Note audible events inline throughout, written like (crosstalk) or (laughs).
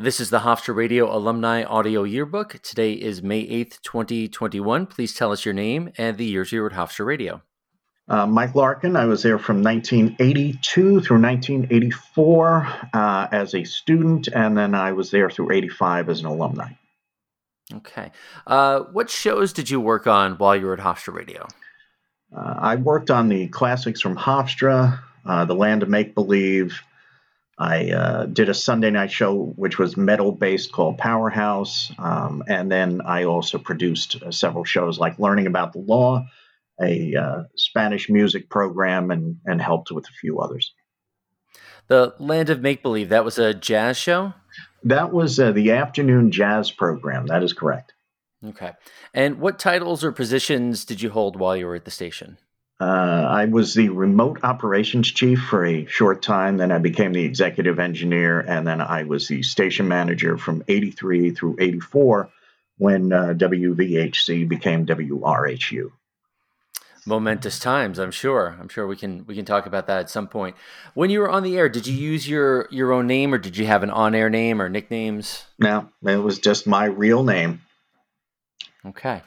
This is the Hofstra Radio Alumni Audio Yearbook. Today is May 8th, 2021. Please tell us your name and the years you were at Hofstra Radio. Uh, Mike Larkin, I was there from 1982 through 1984 uh, as a student, and then I was there through 85 as an alumni. Okay. Uh, what shows did you work on while you were at Hofstra Radio? Uh, I worked on the classics from Hofstra, uh, The Land of Make Believe, I uh, did a Sunday night show which was metal based called Powerhouse. Um, and then I also produced uh, several shows like Learning About the Law, a uh, Spanish music program, and, and helped with a few others. The Land of Make Believe, that was a jazz show? That was uh, the afternoon jazz program. That is correct. Okay. And what titles or positions did you hold while you were at the station? Uh, I was the remote operations chief for a short time. Then I became the executive engineer, and then I was the station manager from 83 through 84 when uh, WVHC became WRHU. Momentous times, I'm sure. I'm sure we can we can talk about that at some point. When you were on the air, did you use your your own name, or did you have an on-air name or nicknames? No, it was just my real name. Okay.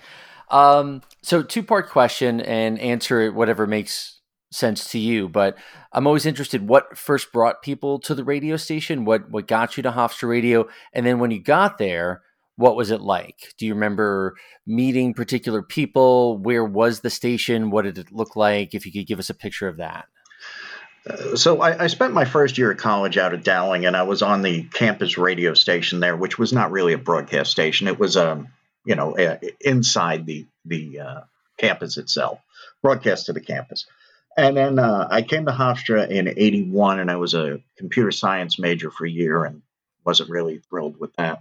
Um, so two part question and answer it whatever makes sense to you. But I'm always interested what first brought people to the radio station, what what got you to Hofstra Radio, and then when you got there, what was it like? Do you remember meeting particular people? Where was the station? What did it look like? If you could give us a picture of that. Uh, so I, I, spent my first year at college out at Dowling, and I was on the campus radio station there, which was not really a broadcast station. It was a um, you know, uh, inside the the uh, campus itself, broadcast to the campus. And then uh, I came to Hofstra in '81, and I was a computer science major for a year, and wasn't really thrilled with that.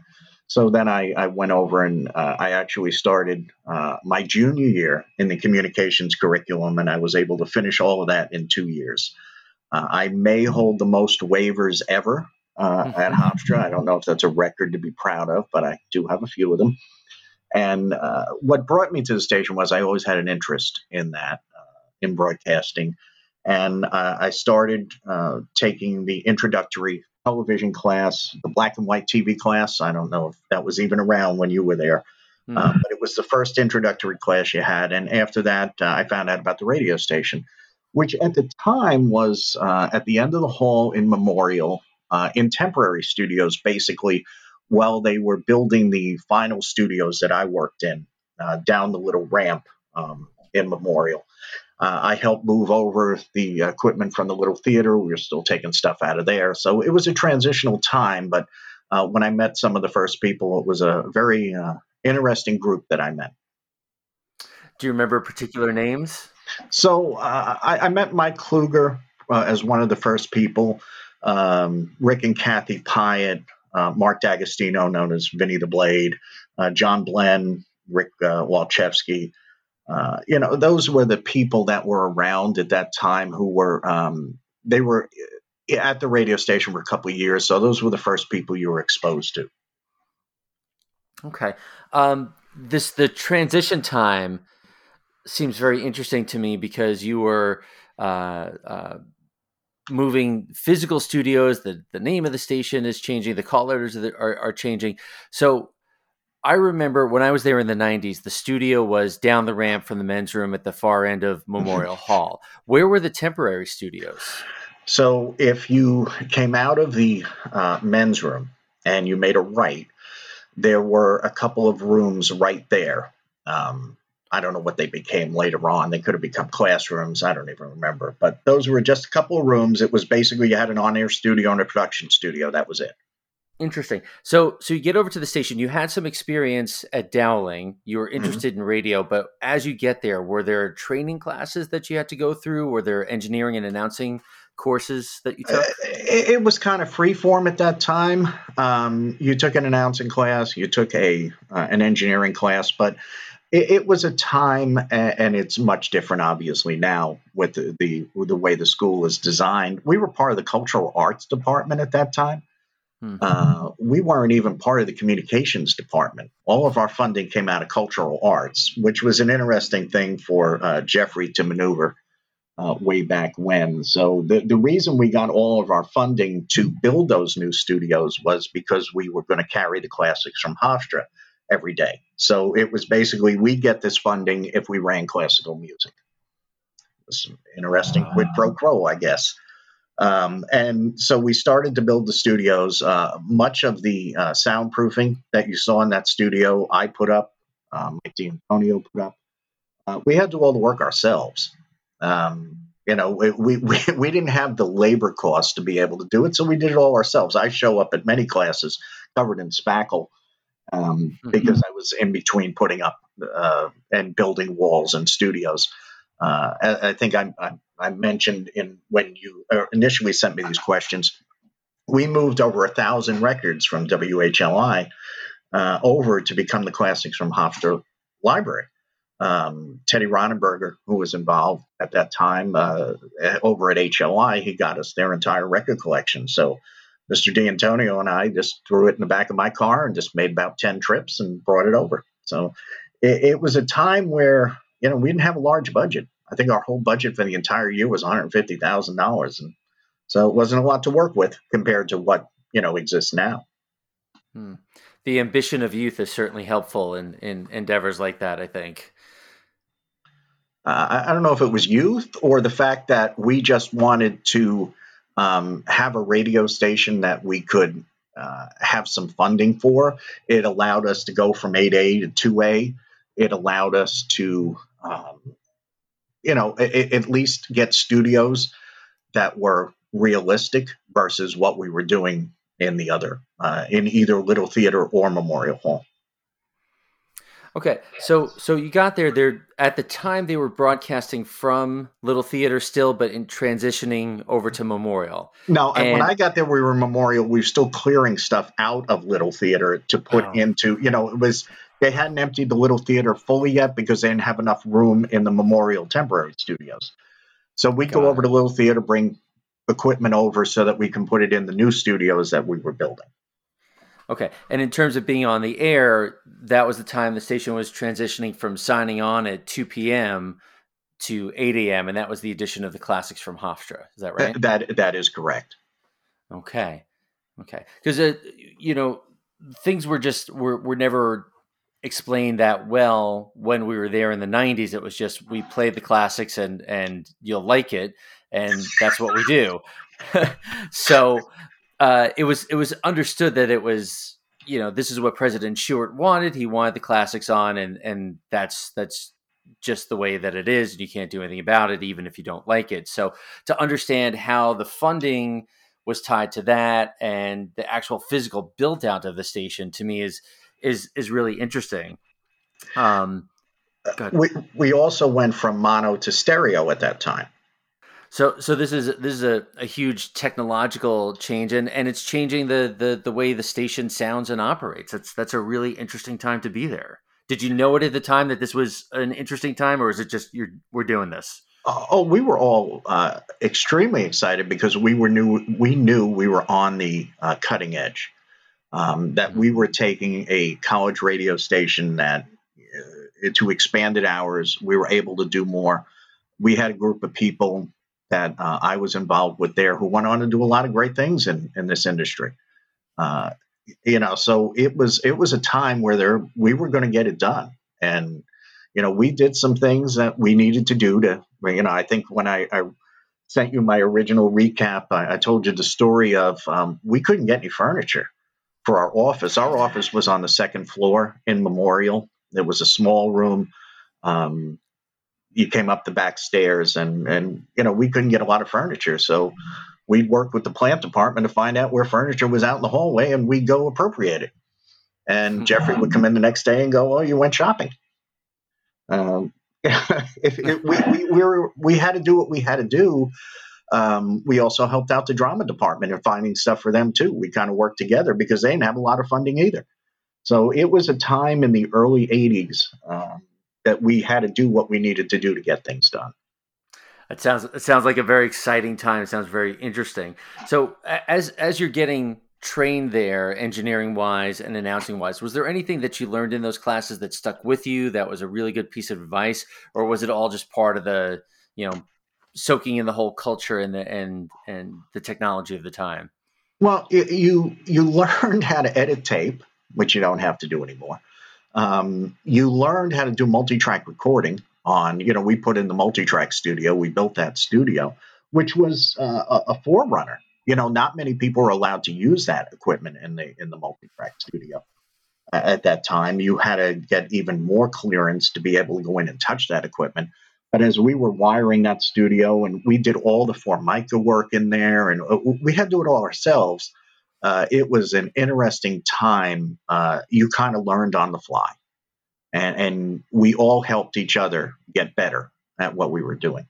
So then I, I went over and uh, I actually started uh, my junior year in the communications curriculum, and I was able to finish all of that in two years. Uh, I may hold the most waivers ever at Hofstra. I don't know if that's a record to be proud of, but I do have a few of them. And uh, what brought me to the station was I always had an interest in that, uh, in broadcasting. And uh, I started uh, taking the introductory television class, the black and white TV class. I don't know if that was even around when you were there. Mm-hmm. but it was the first introductory class you had. And after that, uh, I found out about the radio station, which at the time was at the end of the hall in Memorial, in temporary studios, basically while they were building the final studios that I worked in uh, down the little ramp um, in Memorial. Uh, I helped move over the equipment from the little theater. We were still taking stuff out of there. So it was a transitional time. But uh, when I met some of the first people, it was a very uh, interesting group that I met. Do you remember particular names? So uh, I, I, met Mike Kluger uh, as one of the first people. Um, Rick and Kathy Pyatt, uh, Mark D'Agostino, known as Vinny the Blade, uh, John Blen, Rick uh, Walchevsky. Uh, you know, those were the people that were around at that time who were, um, they were uh, at the radio station for a couple years. So those were the first people you were exposed to. Okay. Um, this, the transition time seems very interesting to me because you were, uh, uh, moving physical studios. The the name of the station is changing. The call letters are, are, are changing. So I remember when I was there in the 90s, the studio was down the ramp from the men's room at the far end of Memorial Hall. Where were the temporary studios? So if you came out of the uh, men's room and you made a right, there were a couple of rooms right there. Um, I don't know what they became later on. They could have become classrooms. I don't even remember. But those were just a couple of rooms. It was basically you had an on-air studio and a production studio. That was it. Interesting. So, so you get over to the station. You had some experience at Dowling. You were mm-hmm. interested mm-hmm. in radio, but as you get there, were there training classes that you had to go through? Were there engineering and announcing courses that you took? Uh, it, it, was kind of free form at that time. Um, you took an announcing class, you took a uh, an engineering class, but it, it, was a time, and it's much different, obviously, now with the, the, the way the school is designed. We were part of the cultural arts department at that time. Mm-hmm. Uh, we weren't even part of the communications department. All of our funding came out of cultural arts, which was an interesting thing for uh, Jeffrey to maneuver uh, way back when. So the, the reason we got all of our funding to build those new studios was because we were going to carry the classics from Hofstra every day. So it was basically we get this funding if we ran classical music. It's interesting quid pro quo, I guess. Um, and so we started to build the studios. Uh, much of the uh, soundproofing that you saw in that studio, I put up, um, Mike D'Antonio put up. Uh, we had to do all the work ourselves. Um, you know, we, (laughs) we, we didn't have the labor cost to be able to do it, so we did it all ourselves. I show up at many classes covered in spackle um, mm-hmm. because I was in between putting up uh, and building walls and studios. Uh, I, I, think I, I, I, mentioned in when you uh, initially sent me these questions, we moved over a thousand records from WHLI uh, over to become the classics from Hofstra Library. Um, Teddy Ronenberger, who was involved at that time uh, over at HLI, he got us their entire record collection. So Mr. D'Antonio and I just threw it in the back of my car and just made about 10 trips and brought it over. So it, it was a time where, you know, we didn't have a large budget. I think our whole budget for the entire year was $150,000. And so it wasn't a lot to work with compared to what, you know, exists now. Hmm. The ambition of youth is certainly helpful in, in endeavors like that, I think. Uh, I don't know if it was youth or the fact that we just wanted to um, have a radio station that we could uh, have some funding for. It allowed us to go from 8A to 2A. It allowed us to, um, you know, it, at least get studios that were realistic versus what we were doing in the other, uh, in either Little Theater or Memorial Hall. Okay, so so you got there. There at the time they were broadcasting from Little Theater still, but in transitioning over to Memorial. No, and, when I got there, we were Memorial. We were still clearing stuff out of Little Theater to put oh. into. You know, it was they hadn't emptied the Little Theater fully yet because they didn't have enough room in the Memorial temporary studios. So we go over to Little Theater, bring equipment over so that we can put it in the new studios that we were building. Okay. And in terms of being on the air, that was the time the station was transitioning from signing on at 2 p.m. to 8 a.m. And that was the addition of the classics from Hofstra. Is that right? That that is correct. Okay. Okay. Because uh, you know things were just were were never explained that well when we were there in the 90s it was just we played the classics and and you'll like it and that's what we do (laughs) so uh, it was it was understood that it was you know this is what President Shuart wanted. He wanted the classics on, and and that's that's just the way that it is, and you can't do anything about it, even if you don't like it. So to understand how the funding was tied to that and the actual physical build out of the station to me is is is really interesting. Um, we we also went from mono to stereo at that time. So so this is this is a, a huge technological change and, and it's changing the, the the way the station sounds and operates. That's that's a really interesting time to be there. Did you know it at the time that this was an interesting time, or is it just you're we're doing this? Uh, oh, we were all uh, extremely excited because we were new. We knew we were on the uh, cutting edge. Um, that we were taking a college radio station that uh, to expanded hours, we were able to do more. We had a group of people that uh, I was involved with there who went on to do a lot of great things in, in this industry. Uh, you know, so it was it was a time where there we were going to get it done, and you know we did some things that we needed to do to you know I think when I, I sent you my original recap, I, I told you the story of um, we couldn't get any furniture for our office. Our office was on the second floor in Memorial. It was a small room. Um, you came up the back stairs and and you know we couldn't get a lot of furniture. So we'd work with the plant department to find out where furniture was out in the hallway and we'd go appropriate it. And mm-hmm. jeffrey would come in the next day and go oh you went shopping. Um, (laughs) if, if we, we, we, were, we had to do what we had to do. Um, we also helped out the drama department in finding stuff for them too. We kind of worked together because they didn't have a lot of funding either. So it was a time in the early 80s um, that we had to do what we needed to do to get things done. It sounds it sounds like a very exciting time. It sounds very interesting. So as as you're getting trained there, engineering wise and announcing wise, was there anything that you learned in those classes that stuck with you that was a really good piece of advice, or was it all just part of the you know soaking in the whole culture and the and and the technology of the time? Well, you you (laughs) learned how to edit tape, which you don't have to do anymore. Um, you learned how to do multi-track recording on. You know, we put in the multi-track studio. We built that studio, which was uh, a, a forerunner. You know, not many people were allowed to use that equipment in the in the multi-track studio at that time. You had to get even more clearance to be able to go in and touch that equipment. But as we were wiring that studio and we did all the Formica work in there and uh, we had to do it all ourselves, uh, it was an interesting time. Uh, you kind of learned on the fly. And, and we all helped each other get better at what we were doing.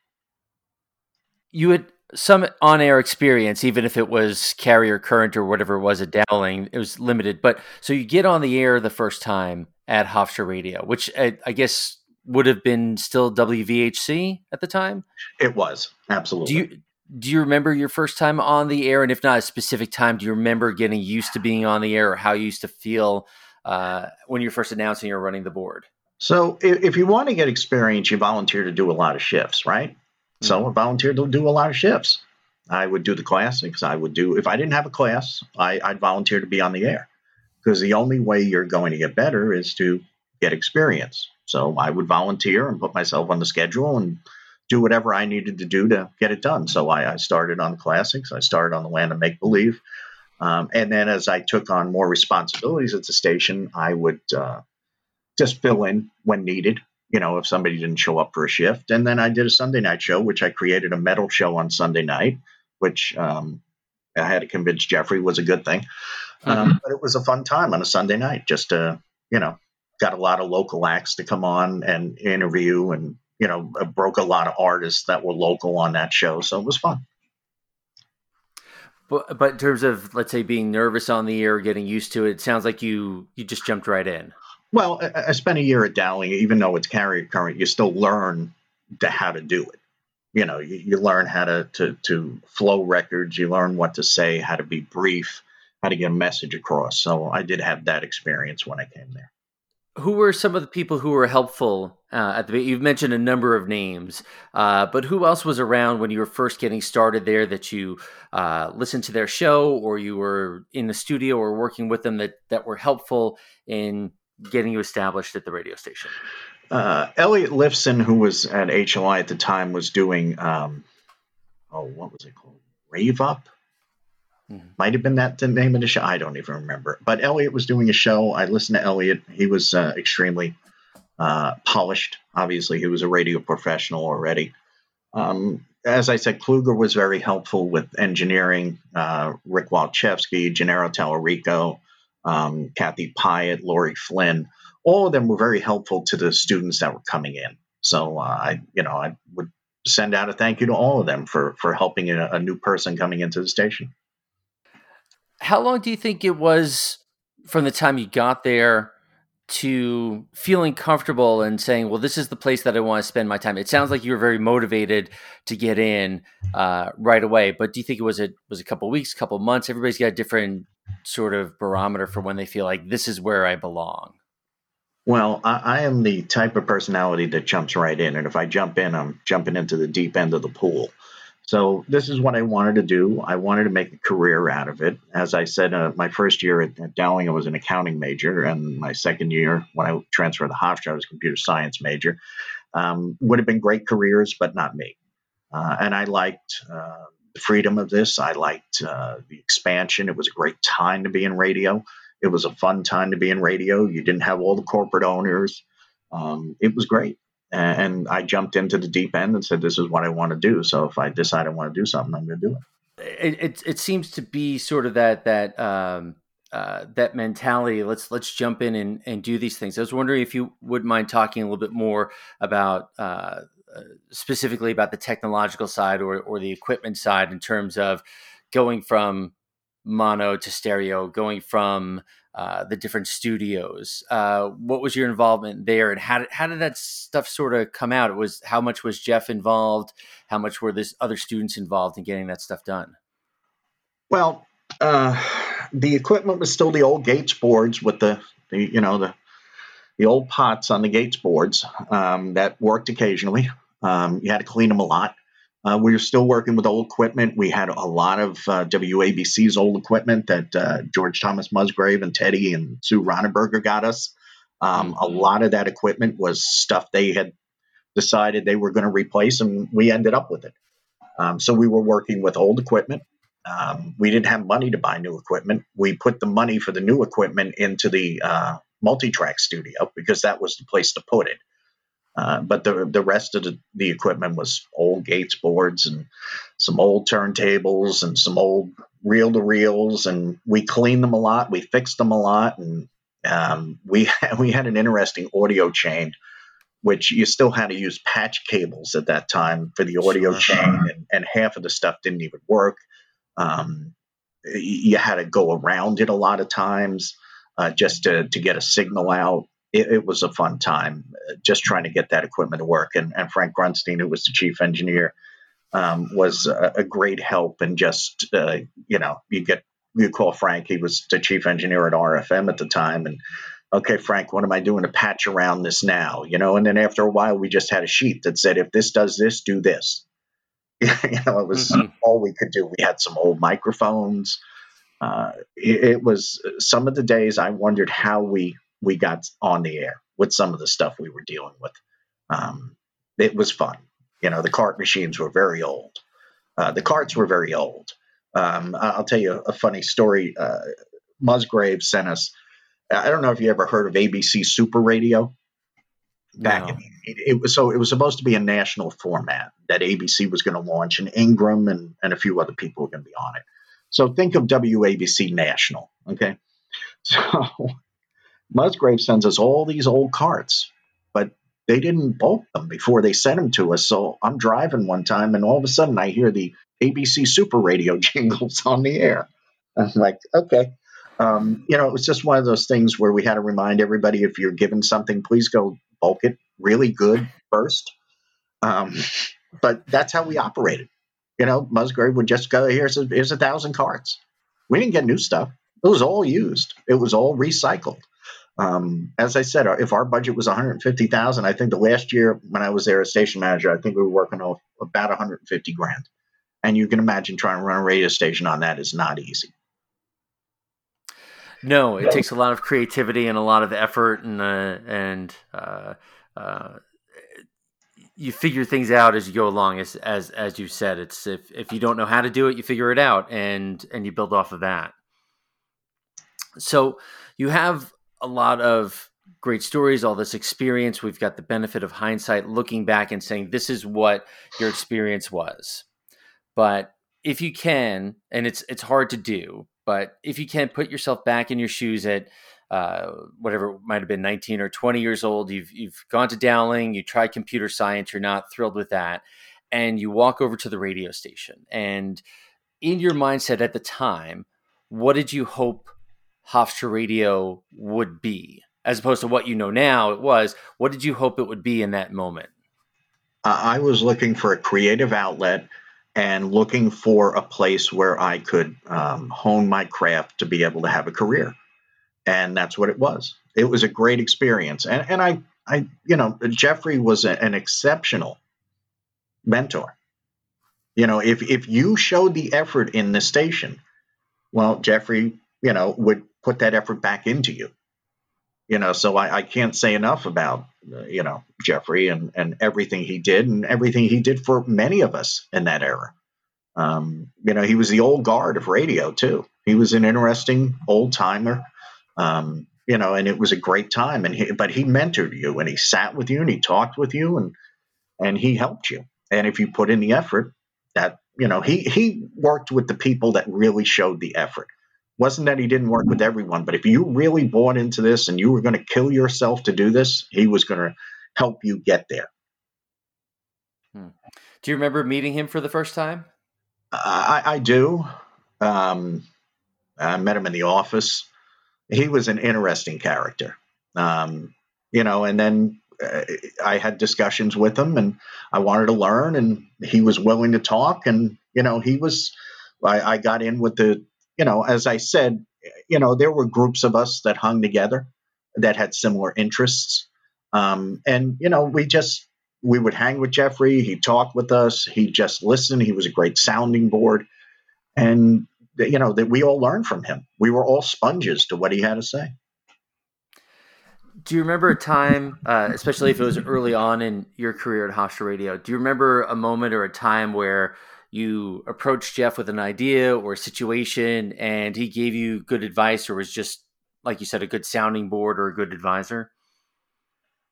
You had some on-air experience, even if it was carrier current or whatever it was at Dowling, it was limited. But so you get on the air the first time at Hofstra Radio, which I, I guess would have been still WVHC at the time. It was absolutely. Do you do you remember your first time on the air? And if not a specific time, do you remember getting used to being on the air or how you used to feel uh, when you're first announcing or running the board? So, if, if you want to get experience, you volunteer to do a lot of shifts, right? Mm-hmm. So, I volunteered to do a lot of shifts. I would do the classics. I would do, if I didn't have a class, I, I'd volunteer to be on the air because the only way you're going to get better is to get experience. So I would volunteer and put myself on the schedule and do whatever I needed to do to get it done. So I, I started on the classics. I started on the land of make believe. Um, and then as I took on more responsibilities at the station, I would uh, just fill in when needed, you know, if somebody didn't show up for a shift. And then I did a Sunday night show, which I created a metal show on Sunday night, which um, I had to convince Jeffrey was a good thing. Um, mm-hmm. But it was a fun time on a Sunday night just to, you know, got a lot of local acts to come on and interview and you know uh, broke a lot of artists that were local on that show. So it was fun. But but in terms of let's say being nervous on the air getting used to it it sounds like you you just jumped right in. Well i, I spent a year at dowling. Even though it's carrier current you still learn to how to do it. You know you, you learn how to, to to flow records. You learn what to say how to be brief how to get a message across. So i did have that experience when i came there who were some of the people who were helpful uh, at the you've mentioned a number of names uh, but who else was around when you were first getting started there that you uh, listened to their show or you were in the studio or working with them that that were helpful in getting you established at the radio station? Uh, elliot lifson who was at hli at the time was doing um, oh what was it called? Rave up Mm-hmm. Might have been that the name of the show. I don't even remember. But Elliot was doing a show. I listened to Elliot. He was uh, extremely uh, polished. Obviously, he was a radio professional already. Um, as I said, Kluger was very helpful with engineering. Uh, Rick Walchevsky, Gennaro Tallarico, um, Kathy Pyatt, Lori Flynn, all of them were very helpful to the students that were coming in. So uh, I, you know, I would send out a thank you to all of them for for helping a, a new person coming into the station how long do you think it was from the time you got there to feeling comfortable and saying, "Well, this is the place that I want to spend my time"? It sounds like you were very motivated to get in uh, right away. But do you think it was a was a couple weeks, a couple months? Everybody's got a different sort of barometer for when they feel like this is where I belong. Well, I, I, am the type of personality that jumps right in, and if I jump in, I'm jumping into the deep end of the pool. So this is what I wanted to do. I wanted to make a career out of it. As I said, uh, my first year at, at, Dowling, I was an accounting major, and my second year, when I transferred to Hofstra, I was a computer science major. Um, would have been great careers, but not me. Uh, and I liked uh, the freedom of this. I liked uh, the expansion. It was a great time to be in radio. It was a fun time to be in radio. You didn't have all the corporate owners. Um, it was great and I jumped into the deep end and said, "This is what I want to do." So if I decide I want to do something, I'm going to do it. It, it, it seems to be sort of that that um, uh, that mentality. Let's let's jump in and, and do these things. I was wondering if you would mind talking a little bit more about uh, uh, specifically about the technological side or or the equipment side in terms of going from mono to stereo, going from uh, the different studios. Uh, what was your involvement there, and how did how did that stuff sort of come out? It was how much was Jeff involved? How much were this other students involved in getting that stuff done? Well, uh, the equipment was still the old Gates boards with the, the you know the the old pots on the Gates boards um, that worked occasionally. Um, you had to clean them a lot. Uh, we were still working with old equipment. We had a lot of uh, WABC's old equipment that uh, George Thomas Musgrave and Teddy and Sue Ronenberger got us. Um, mm-hmm. A lot of that equipment was stuff they had decided they were going to replace, and we ended up with it. Um, so we were working with old equipment. Um, we didn't have money to buy new equipment. We put the money for the new equipment into the uh, multi-track studio because that was the place to put it. Uh, but the the rest of the, the equipment was old Gates boards and some old turntables and some old reel to reels, and we cleaned them a lot. We fixed them a lot, and um, we (laughs) we had an interesting audio chain, which you still had to use patch cables at that time for the audio sure. chain, and, and half of the stuff didn't even work. Um, you had to go around it a lot of times uh, just to to get a signal out it, it, was a fun time uh, just trying to get that equipment to work. And, and Frank Grunstein, who was the chief engineer, um, was a, a, great help. And just, uh, you know, you get, you call Frank, he was the chief engineer at RFM at the time. And, okay, Frank, what am I doing to patch around this now? You know, and then after a while, we just had a sheet that said, if this does this, do this. (laughs) you know, it was mm-hmm. all we could do. We had some old microphones. Uh, it, it was some of the days I wondered how we we got on the air with some of the stuff we were dealing with. Um, it was fun. You know, the cart machines were very old. Uh, the carts were very old. Um, I'll tell you a funny story. Uh, Musgrave sent us. I don't know if you ever heard of ABC Super Radio. Back no. in, it, it, was so it was supposed to be a national format that ABC was going to launch, and Ingram and, and a few other people were going to be on it. So think of WABC National, okay? (laughs) So Musgrave sends us all these old carts, but they didn't bulk them before they sent them to us. So I'm driving one time, and all of a sudden I hear the ABC Super Radio (laughs) jingles on the air. I'm like, okay. Um, you know, it was just one of those things where we had to remind everybody if you're given something, please go bulk it really good first. Um, but that's how we operated. You know, Musgrave would just go, here's a, here's a thousand carts. We didn't get new stuff. It was all used. It was all recycled. Um, as I said, if our budget was 150,000, I think the last year when I was there as station manager, I think we were working off about 150 grand. And you can imagine trying to run a radio station on that is not easy. No, it takes a lot of creativity and a lot of effort, and uh, and uh, uh, you figure things out as you go along. As as as you said, it's if if you don't know how to do it, you figure it out, and and you build off of that. So you have a lot of great stories, all this experience. We've got the benefit of hindsight looking back and saying, this is what your experience was. But if you can, and it's it's hard to do, but if you can put yourself back in your shoes at uh, whatever might have been 19 or 20 years old, you've you've gone to Dowling, you tried computer science, you're not thrilled with that, and you walk over to the radio station. And in your mindset at the time, what did you hope Hofstra Radio would be, as opposed to what you know now. It was. What did you hope it would be in that moment? I was looking for a creative outlet and looking for a place where I could um, hone my craft to be able to have a career. And that's what it was. It was a great experience. And, and I, I, you know, Jeffrey was a, an exceptional mentor. You know, if, if you showed the effort in the station, well, Jeffrey, you know, would put that effort back into you. You know, so I, I can't say enough about uh, you know Jeffrey and and everything he did and everything he did for many of us in that era. Um, you know, he was the old guard of radio too. He was an interesting old timer. Um, you know, and it was a great time. And he, but he mentored you and he sat with you and he talked with you and and he helped you. And if you put in the effort, that you know, he he worked with the people that really showed the effort wasn't that he didn't work with everyone, but if you really bought into this and you were going to kill yourself to do this, he was going to help you get there. Hmm. Do you remember meeting him for the first time? I, I do. Um, I met him in the office. He was an interesting character, um, you know. And then uh, I had discussions with him, and I wanted to learn, and he was willing to talk. And you know, he was. I, I got in with the you know, as I said, you know, there were groups of us that hung together that had similar interests. Um, and, you know, we just, we would hang with Jeffrey. He talked with us. He just listened. He was a great sounding board, and you know that we all learned from him. We were all sponges to what he had to say. Do you remember a time, uh, especially if it was early on in your career at Hofstra Radio? Do you remember a moment or a time where you approached Jeff with an idea or a situation, and he gave you good advice, or was just like you said, a good sounding board or a good advisor?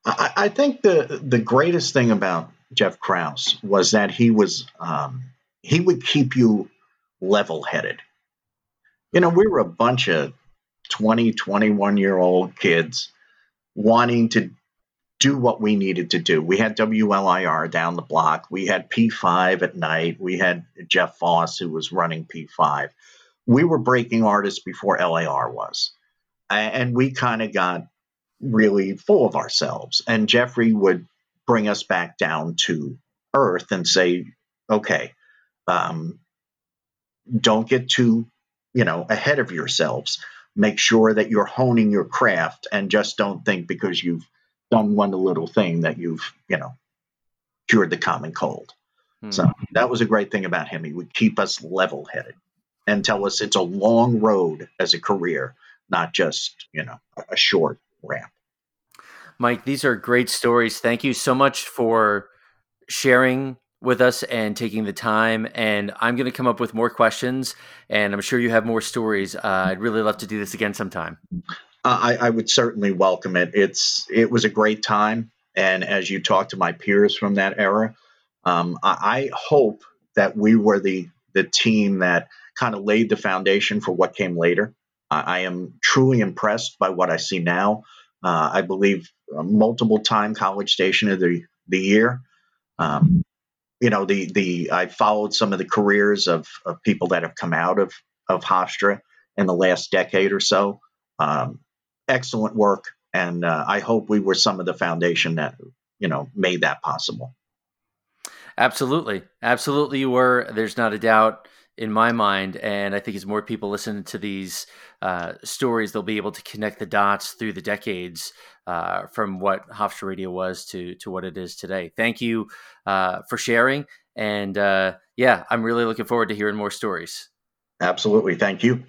I, I think the the greatest thing about Jeff Kraus was that he was um, he would keep you level headed. You know, we were a bunch of 20, 21 year old kids wanting to do what we needed to do. We had WLIR down the block. We had P5 at night. We had Jeff Foss, who was running P5. We were breaking artists before LAR was. And we kind of got really full of ourselves. And Jeffrey would bring us back down to earth and say, okay, um, don't get too, you know, ahead of yourselves. Make sure that you're honing your craft and just don't think because you've done one little thing that you've, you know, cured the common cold. Hmm. So that was a great thing about him. He would keep us level headed and tell us it's a long road as a career, not just, you know, a short ramp. Mike, these are great stories. Thank you so much for sharing with us and taking the time. And I'm going to come up with more questions, and I'm sure you have more stories. Uh, I'd really love to do this again sometime. Uh, I, I, would certainly welcome it. It's it was a great time, and as you talk to my peers from that era, um, I, I hope that we were the the team that kind of laid the foundation for what came later. I am truly impressed by what I see now. Uh, I believe multiple time college station of the the year. Um, you know, the the I followed some of the careers of, of people that have come out of of Hofstra in the last decade or so. Um, excellent work, and uh, I hope we were some of the foundation that you know made that possible. Absolutely, absolutely, you were. There's not a doubt in my mind, and I think as more people listen to these uh, stories, they'll be able to connect the dots through the decades uh, from what Hofstra Radio was to to what it is today. Thank you uh, for sharing, and uh, yeah, I'm really looking forward to hearing more stories. Absolutely, thank you.